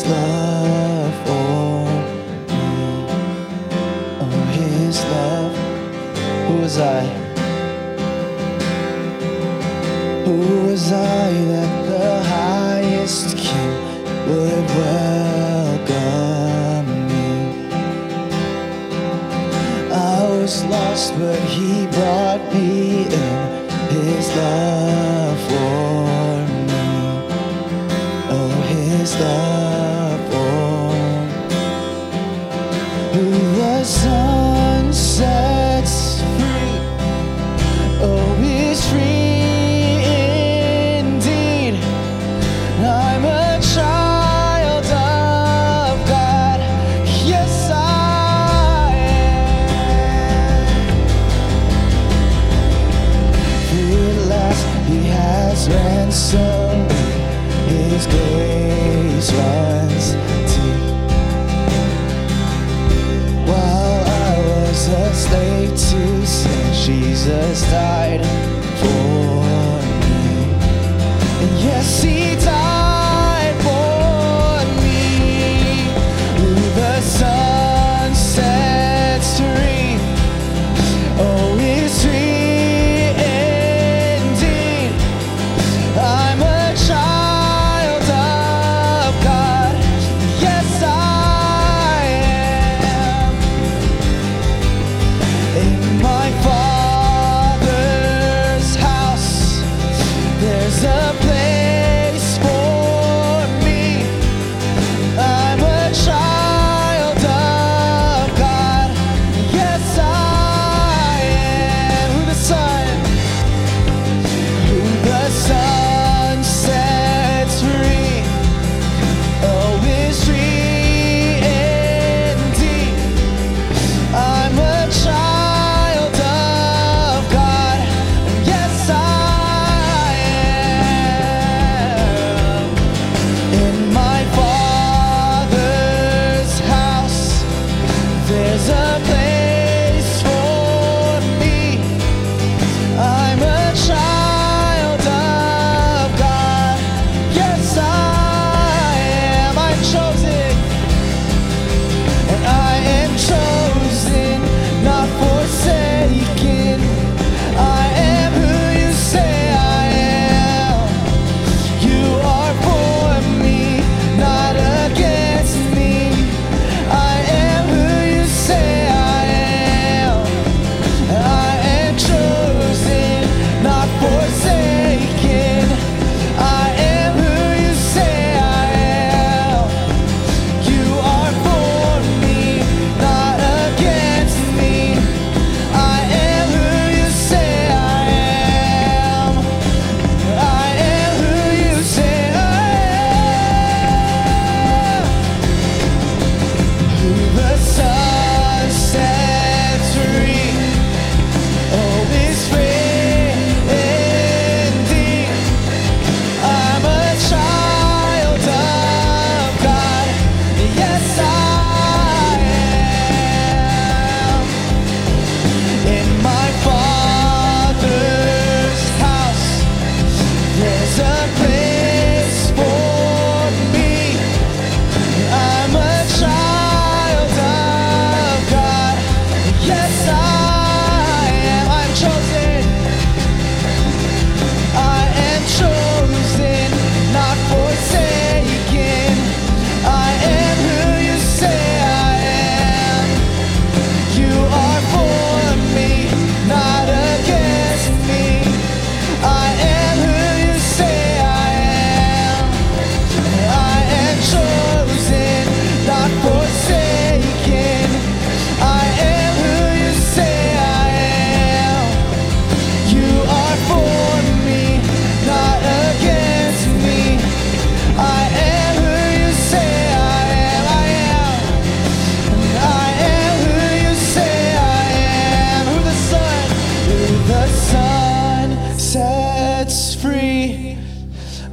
His love for me. Oh, His love. Who was I? Who was I that the highest King would welcome me? I was lost, but He brought me.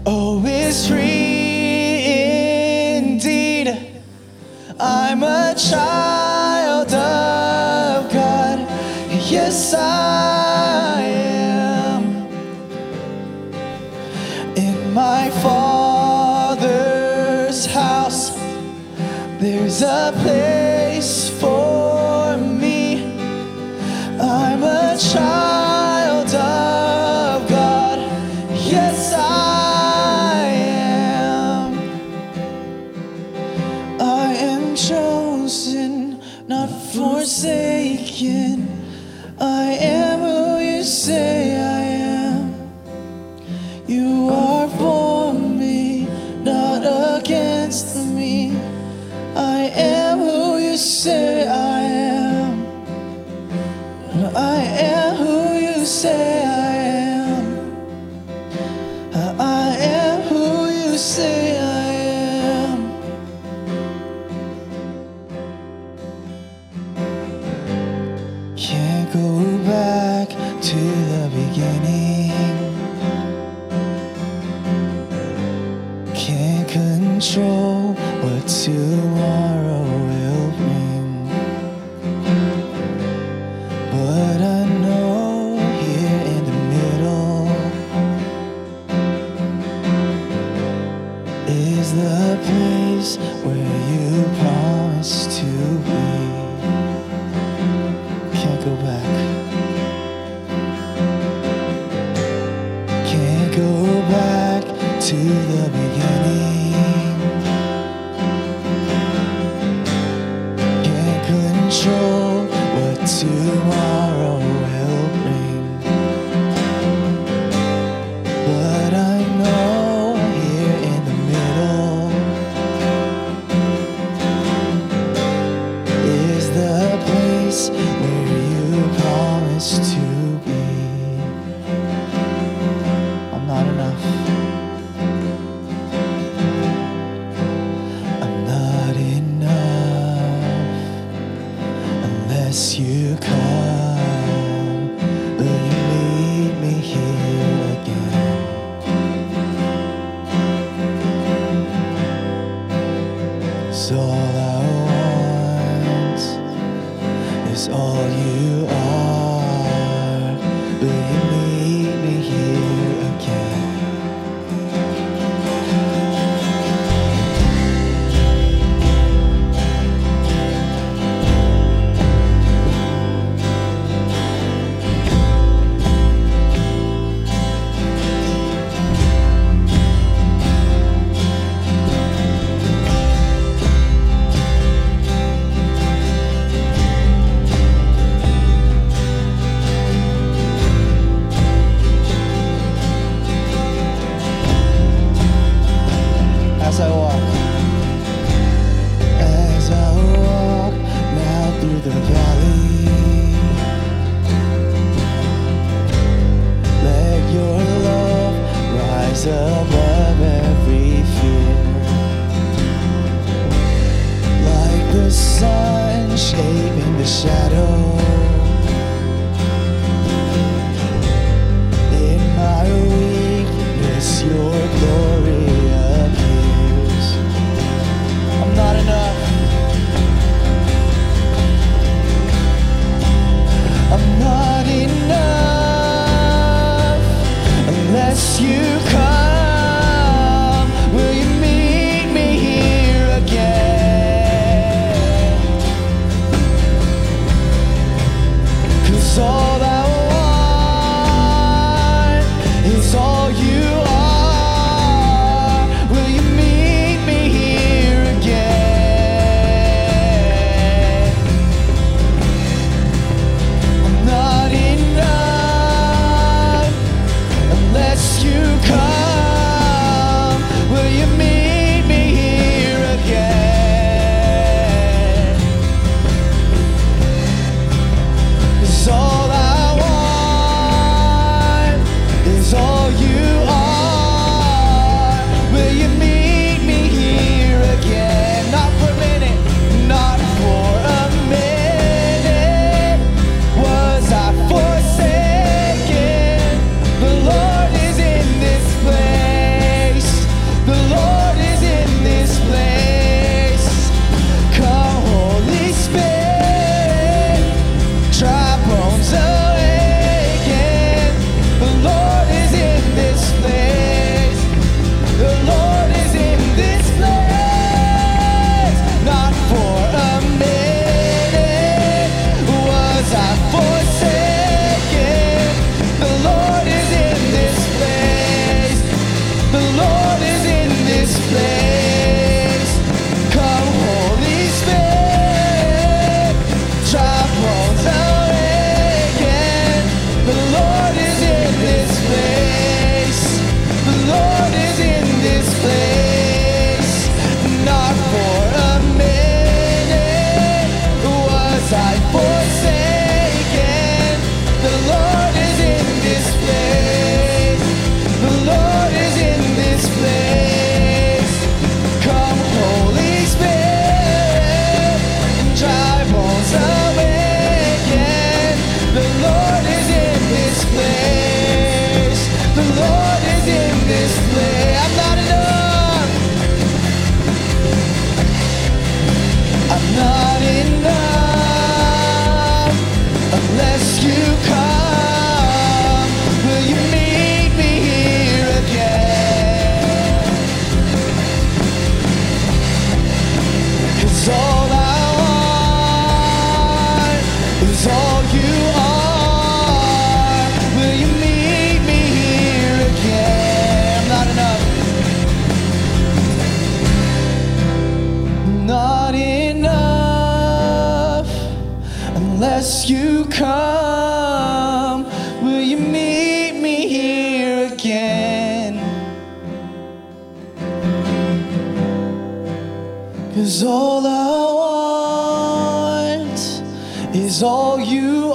Oh, it's free indeed. I'm a child of God. Yes, I. against me. I am unless you below unless you come. Will you meet me here again? Cause all I want is all you